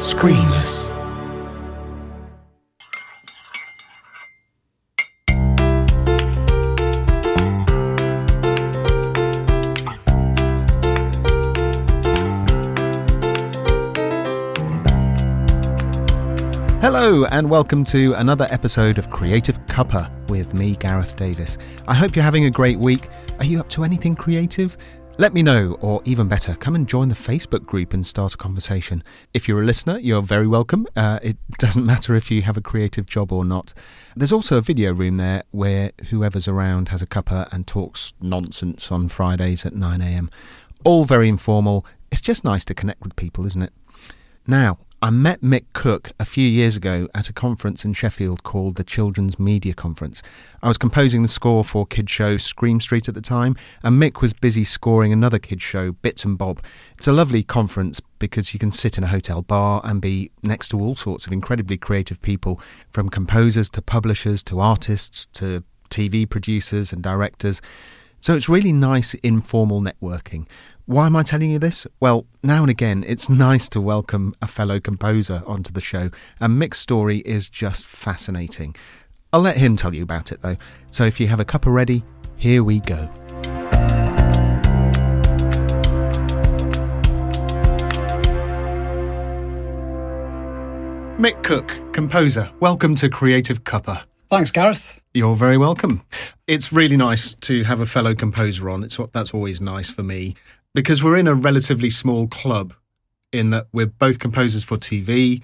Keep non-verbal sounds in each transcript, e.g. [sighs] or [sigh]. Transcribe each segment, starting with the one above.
Screenless. Hello, and welcome to another episode of Creative Cuppa with me, Gareth Davis. I hope you're having a great week. Are you up to anything creative? Let me know, or even better, come and join the Facebook group and start a conversation. If you're a listener, you're very welcome. Uh, it [laughs] doesn't matter if you have a creative job or not. There's also a video room there where whoever's around has a cuppa and talks nonsense on Fridays at 9am. All very informal. It's just nice to connect with people, isn't it? Now, I met Mick Cooke a few years ago at a conference in Sheffield called the Children's Media Conference. I was composing the score for kids show Scream Street at the time, and Mick was busy scoring another kids show, Bits and Bob. It's a lovely conference because you can sit in a hotel bar and be next to all sorts of incredibly creative people, from composers to publishers to artists to TV producers and directors. So it's really nice informal networking. Why am I telling you this? Well, now and again, it's nice to welcome a fellow composer onto the show, and Mick's story is just fascinating. I'll let him tell you about it though. So if you have a cuppa ready, here we go. Mick Cooke, composer, welcome to Creative Cuppa. Thanks, Gareth. You're very welcome. It's really nice to have a fellow composer on. It's what that's always nice for me because we're in a relatively small club in that we're both composers for TV,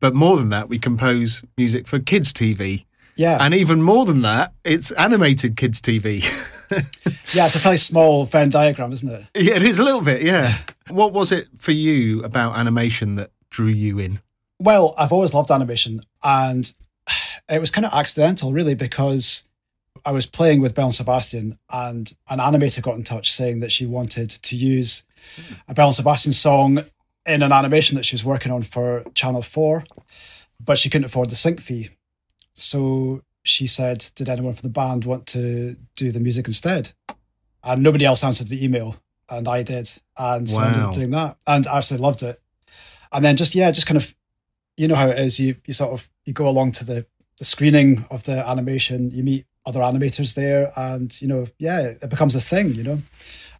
but more than that, we compose music for kids' TV. Yeah. And even more than that, it's animated kids' TV. [laughs] yeah, it's a fairly small Venn diagram, isn't it? [laughs] Yeah, it is a little bit, yeah. what was it for you about animation that drew you in? Well, I've always loved animation, and [sighs] it was kind of accidental, really, because I was playing with Belle and Sebastian, and an animator got in touch saying that she wanted to use a Belle and Sebastian song in an animation that she was working on for Channel 4, but she couldn't afford the sync fee. So she said, Did anyone from the band want to do the music instead? And nobody else answered the email, and I did. And so I ended up doing that, and I absolutely loved it. And then just, yeah, just kind of, you know how it is. You, you sort of, you go along to the, the screening of the animation, you meet other animators there, and, you know, yeah, it becomes a thing, you know?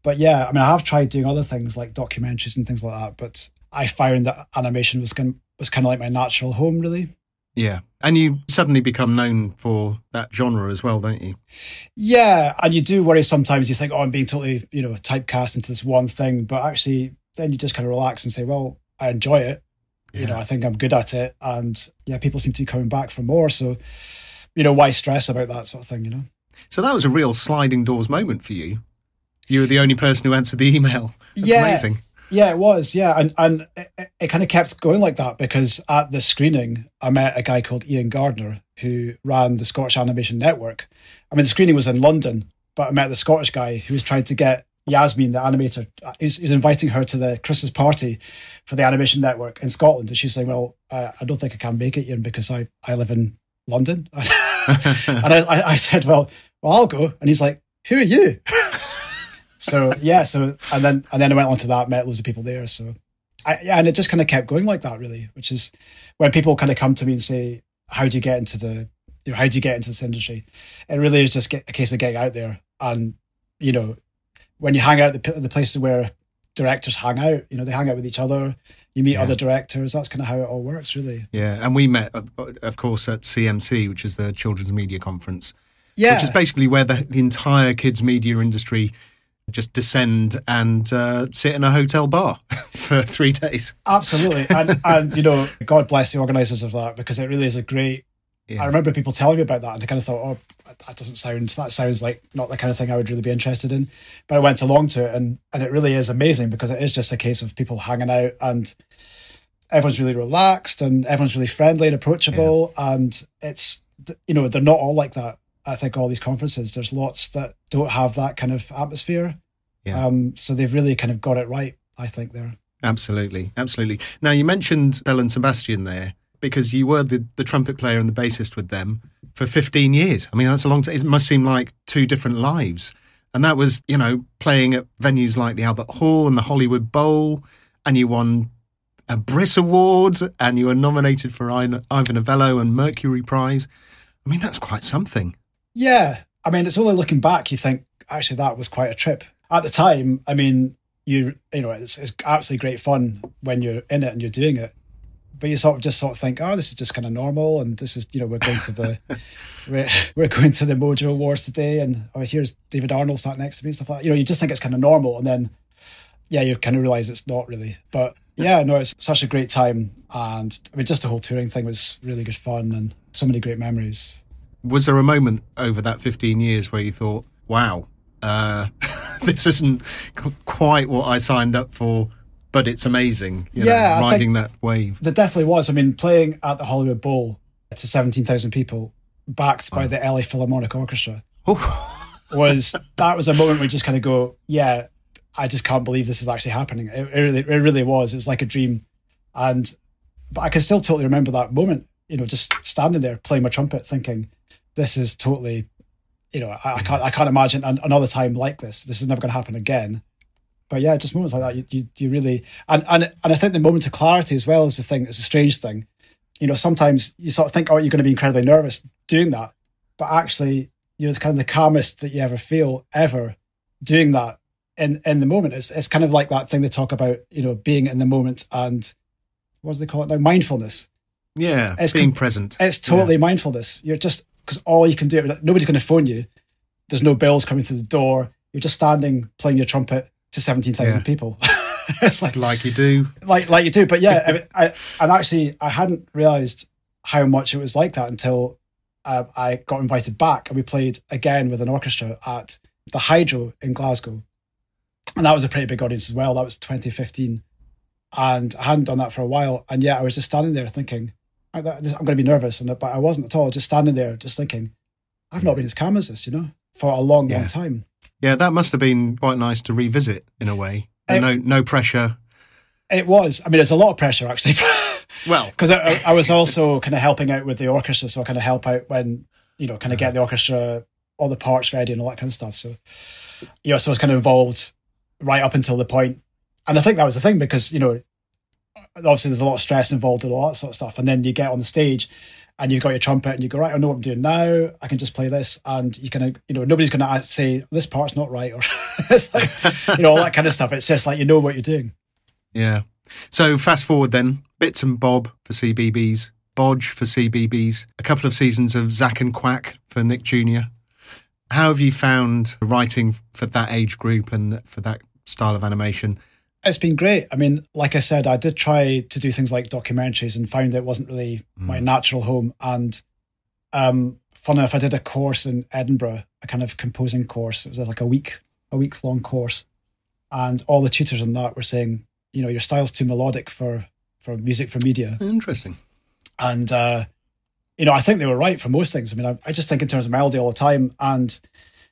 But yeah, I mean, I have tried doing other things like documentaries and things like that, but I found that animation was kind was kind of like my natural home, really. Yeah. And you suddenly become known for that genre as well, don't you? Yeah, and you do worry sometimes. You think, oh, I'm being totally, you know, typecast into this one thing, but actually, then you just kind of relax and say, well, I enjoy it. You know, I think I'm good at it, and yeah, people seem to be coming back for more. So, you know, why stress about that sort of thing? You know. So that was a real sliding doors moment for you. You were the only person who answered the email. That's Yeah. amazing. Yeah, it was. Yeah, and and it, it kind of kept going like that because at the screening, I met a guy called Ian Gardner who ran the Scottish Animation Network. I mean, the screening was in London, but I met the Scottish guy who was trying to get Yasmin, the animator, he was, inviting her to the Christmas party for the Animation Network in Scotland, and she's saying, "Well, uh, I don't think I can make it, Ian, because I I live in London." [laughs] and I, I I said, "Well, well, I'll go," and he's like, "Who are you?" [laughs] so yeah, so and then and then I went on to that, met loads of people there. So I, yeah, and it just kind of kept going like that, really. Which is when people kind of come to me and say, "How do you get into the, you know, how do you get into this industry?" It really is just get, a case of getting out there, and you know, when you hang out the, the places where directors hang out, you know, they hang out with each other. You meet Yeah. other directors. That's kind of how it all works, really. Yeah. And we met, of- course, at CMC, which is the Children's Media Conference. Yeah, which is basically where the, the entire kids media industry just descend and uh, sit in a hotel bar [laughs] for three days. Absolutely, and and you know, God bless the organisers of that because it really is a great. Yeah. I remember people telling me about that, and I kind of thought, oh, that doesn't sound. That sounds like not the kind of thing I would really be interested in. But I went along to it, and and it really is amazing because it is just a case of people hanging out, and everyone's really relaxed, and everyone's really friendly and approachable, and it's you know they're not all like that. I think all these conferences, there's lots that don't have that kind of atmosphere. Yeah. Um, so they've really kind of got it right. I think there. Absolutely, absolutely. Now you mentioned Belle and Sebastian there because you were the, the trumpet player and the bassist with them for 15 years. I mean, that's a long time. It must seem like two different lives. And that was, you know, playing at venues like the Albert Hall and the Hollywood Bowl, and you won a Brit Award and you were nominated for Ivor Novello and Mercury Prize. I mean, that's quite something. Yeah. I mean, it's only looking back, you think, actually, that was quite a trip. At the time, I mean, you you know, it's, it's absolutely great fun when you're in it and you're doing it. But you sort of just sort of think, oh, this is just kind of normal, and this is you know we're going to the [laughs] we're, we're going to the Mojo Awards today, and oh, here's David Arnold sat next to me and stuff like that. You know, you just think it's kind of normal, and then yeah, you kind of realize it's not really. But yeah, no, it's such a great time, and I mean, just the whole touring thing was really good fun, and so many great memories. Was there a moment over that 15 years where you thought, wow, uh, [laughs] this isn't quite what I signed up for, but it's amazing. yeah, know, riding that wave. There definitely was. I mean, playing at the Hollywood Bowl to 17,000 people, backed wow. by the LA Philharmonic Orchestra, [laughs] was that was a moment where you just kind of go, yeah, I just can't believe this is actually happening. It, it, really, it really was. It was like a dream, and but I can still totally remember that moment. You know, just standing there playing my trumpet, thinking, "This is totally you know, I, I, can't I can't imagine an, another time like this. This is never going to happen again. But yeah, just moments like that, you, you, you really and, and and I think the moment of clarity as well is the thing. It's a strange thing. You know, sometimes you sort of think, oh, you're going to be incredibly nervous doing that, but actually, you're kind of the calmest that you ever feel ever doing that in in the moment. It's it's kind of like that thing they talk about, you know, being in the moment and what do they call it now? Mindfulness. Yeah, it's being com- present. It's totally yeah. mindfulness. You're just because all you can do, nobody's going to phone you. There's no bells coming through the door. You're just standing playing your trumpet to 17,000 yeah. people. [laughs] it's like like you do, like like you do. But yeah, I, I and actually I hadn't realised how much it was like that until uh, I got invited back and we played again with an orchestra at the Hydro in Glasgow, and that was a pretty big audience as well. That was 2015, and I hadn't done that for a while. And yeah, I was just standing there thinking, I, am going to be nervous, and but I wasn't at all. Just standing there, just thinking, I've not been as calm as this, you know, for a long, yeah. long time. Yeah, that must have been quite nice to revisit in a way. It, no, no pressure. It was. I mean, there's a lot of pressure actually. [laughs] well, because I, I, was also kind of helping out with the orchestra, so I kind of help out when you know, kind of get the orchestra all the parts ready and all that kind of stuff. So, you know, so I was kind of involved right up until the point, and I think that was the thing because you know obviously there's a lot of stress involved and all that sort of stuff. And then you get on the stage and you've got your trumpet and you go, right, I know what I'm doing now. I can just play this. And you can, you know, nobody's going to say this part's not right or [laughs] it's like, you know, all that kind of stuff. It's just like, you know what you're doing. Yeah. So fast forward then, Bits and Bob for CBeebies Bodge for CBeebies a couple of seasons of Zack and Quack for Nick Jr. How have you found writing for that age group and for that style of animation? It's been great. I mean, like I said, I did try to do things like documentaries and found it wasn't really mm. my natural home. And um, fun enough, I did a course in Edinburgh, a kind of composing course. It was like a week, a week long course, and all the tutors on that were saying, you know, your style's too melodic for for music for media. Interesting. And uh, you know, I think they were right for most things. I mean, I, I just think in terms of melody all the time, and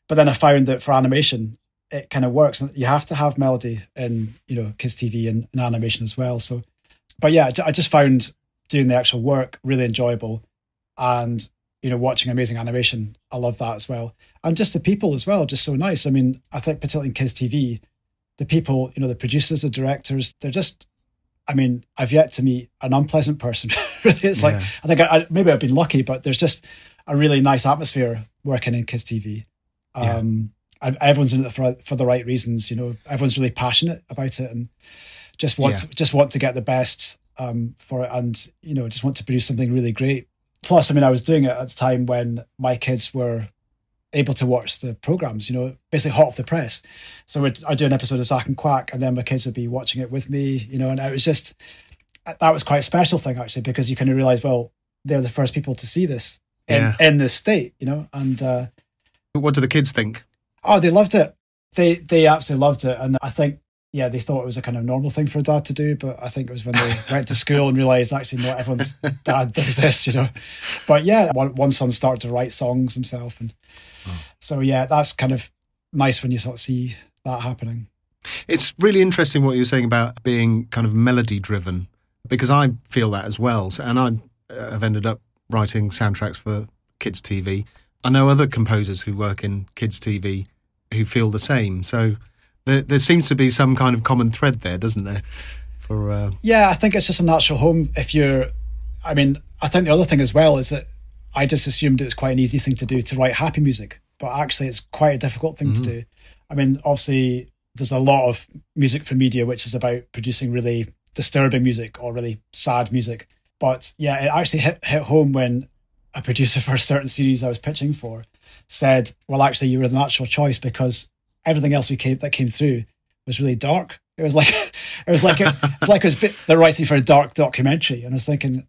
but then I found that for animation, it kind of works. You have to have melody in you know kids TV and, and animation as well. So, but yeah, I just found doing the actual work really enjoyable, and you know watching amazing animation. I love that as well, and just the people as well, just so nice. I mean, I think particularly in kids TV, the people, you know, the producers, the directors, they're just. I mean, I've yet to meet an unpleasant person. [laughs] really, it's yeah. like I think I, I, maybe I've been lucky, but there's just a really nice atmosphere working in kids TV. Um, and everyone's in it for for the right reasons. You know, everyone's really passionate about it and just want yeah. to, just want to get the best um, for it, and you know, just want to produce something really great. Plus, I mean, I was doing it at the time when my kids were able to watch the programs. You know, basically hot off the press. So I'd do an episode of Zack and Quack, and then my kids would be watching it with me. You know, and it was just that was quite a special thing actually because you kind of realize, well, they're the first people to see this in yeah. in this state. You know, and uh, what do the kids think? Oh, they loved it. They they absolutely loved it, and I think yeah, they thought it was a kind of normal thing for a dad to do, but I think it was when they [laughs] went to school and realised actually not everyone's dad does this, you know. But yeah, one, one son started to write songs himself, and oh. so yeah, that's kind of nice when you sort of see that happening. It's really interesting what you're saying about being kind of melody driven, because I feel that as well, and I uh, have ended up writing soundtracks for kids TV. I know other composers who work in kids TV who feel the same. So there, there seems to be some kind of common thread there, doesn't there? for? Uh... Yeah, I think it's just a natural home. If you're, I mean, I think the other thing as well is that I just assumed it was quite an easy thing to do to write happy music, but actually it's quite a difficult thing mm-hmm. to do. I mean, obviously there's a lot of music for media which is about producing really disturbing music or really sad music. But yeah, it actually hit hit home when a producer [laughs] for a certain series I was pitching for said, "Well, actually, you were the natural choice because everything else we came that came through was really dark. It was like [laughs] it was like it, it's like it was bit, they're writing for a dark documentary." And I was thinking,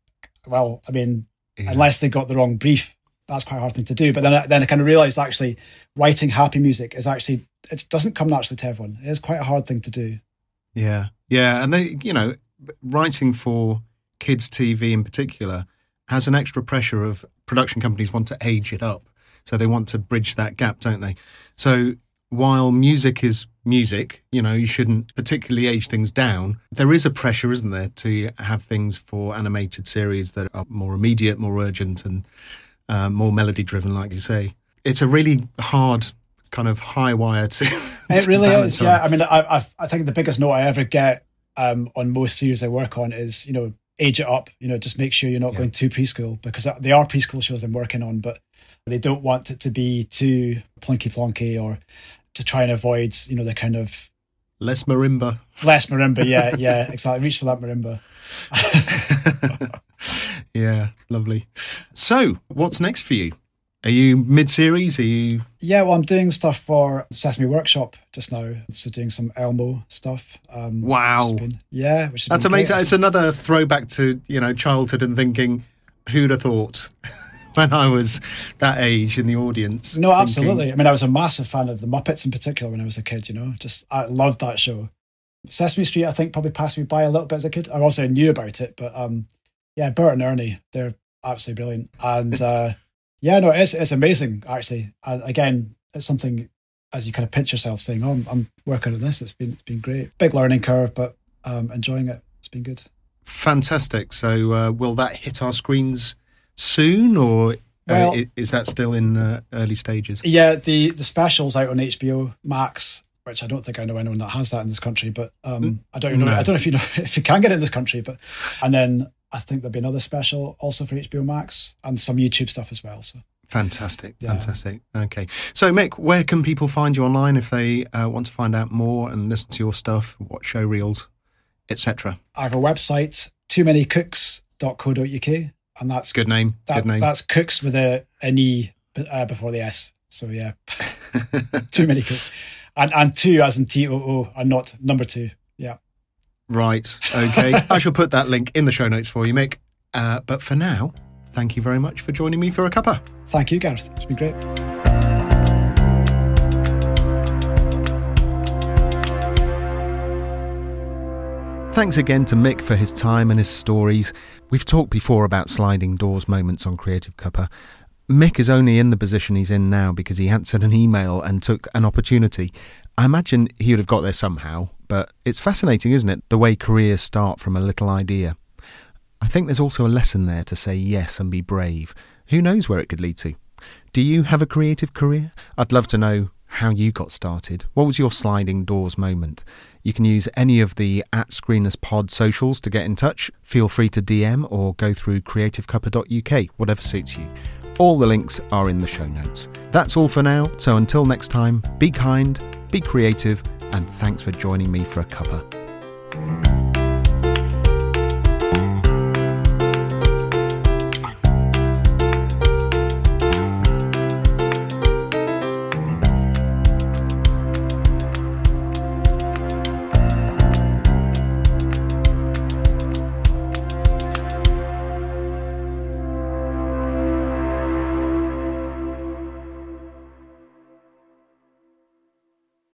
well, I mean, yeah. unless they got the wrong brief, that's quite a hard thing to do. But then, I, then I kind of realized actually writing happy music is actually it doesn't come naturally to everyone. It is quite a hard thing to do. Yeah, yeah, and they, you know, writing for kids' TV in particular has an extra pressure of production companies want to age it up, so they want to bridge that gap, don't they? So while music is music, you know, you shouldn't particularly age things down. There is a pressure, isn't there, to have things for animated series that are more immediate, more urgent, and uh, more melody driven, like you say. It's a really hard kind of high wire to. [laughs] it really is, on. yeah. I mean, I, I, I think the biggest note I ever get um, on most series I work on is, you know, age it up. You know, just make sure you're not yeah. going too preschool because they are preschool shows I'm working on, but they don't want it to be too plinky plonky or to try and avoid, you know, the kind of less marimba. Less marimba, yeah, [laughs] yeah, exactly. Reach for that marimba. [laughs] yeah, lovely. So, what's next for you? Are you mid series? Are you? Yeah, well, I'm doing stuff for Sesame Workshop just now. So doing some Elmo stuff. Um, wow. Been, yeah, which that's amazing. Great. It's another throwback to you know childhood and thinking, who'd have thought. [laughs] when I was that age in the audience. No, absolutely. Thinking, I mean, I was a massive fan of the Muppets in particular when I was a kid. You know, just I loved that show. Sesame Street, I think, probably passed me by a little bit as a kid. I also knew about it, but um, yeah, Bert and Ernie, they're absolutely brilliant. And uh, [laughs] yeah, no, it's it's amazing actually. And again, it's something as you kind of pinch yourself saying, "Oh, I'm, I'm working on this." It's been it's been great. Big learning curve, but um, enjoying it. It's been good. Fantastic. So, uh, will that hit our screens soon, or uh, well, uh, is that still in uh, early stages? Yeah, the the specials out on HBO Max, which I don't think I know anyone that has that in this country, but um, I don't know. No. I don't know if you know [laughs] if you can get it in this country, but and then I think there'll be another special also for HBO Max and some YouTube stuff as well. So fantastic, yeah. fantastic. Okay, so Mick, where can people find you online if they uh, want to find out more and listen to your stuff, watch show reels, etc.? I have a website, too many cookes.co.uk, and that's good name. That, good name. That's cooks with a an e uh, before the s. So yeah, [laughs] too many cooks, and and two as in T O O, and not number two. Yeah. Right. Okay. [laughs] I shall put that link in the show notes for you, Mick. Uh, but for now, thank you very much for joining me for a cuppa. Thank you, Gareth. It's been great. Thanks again to Mick for his time and his stories. We've talked before about sliding doors moments on Creative Cuppa. Mick is only in the position he's in now because he answered an email and took an opportunity. I imagine he would have got there somehow, but it's fascinating, isn't it? The way careers start from a little idea. I think there's also a lesson there to say yes and be brave. Who knows where it could lead to? Do you have a creative career? I'd love to know how you got started. What was your sliding doors moment? You can use any of the at Screeners Pod socials to get in touch. Feel free to DM or go through creativecuppa.uk, whatever suits you. All the links are in the show notes. That's all for now, so until next time, be kind, be creative, and thanks for joining me for a cuppa.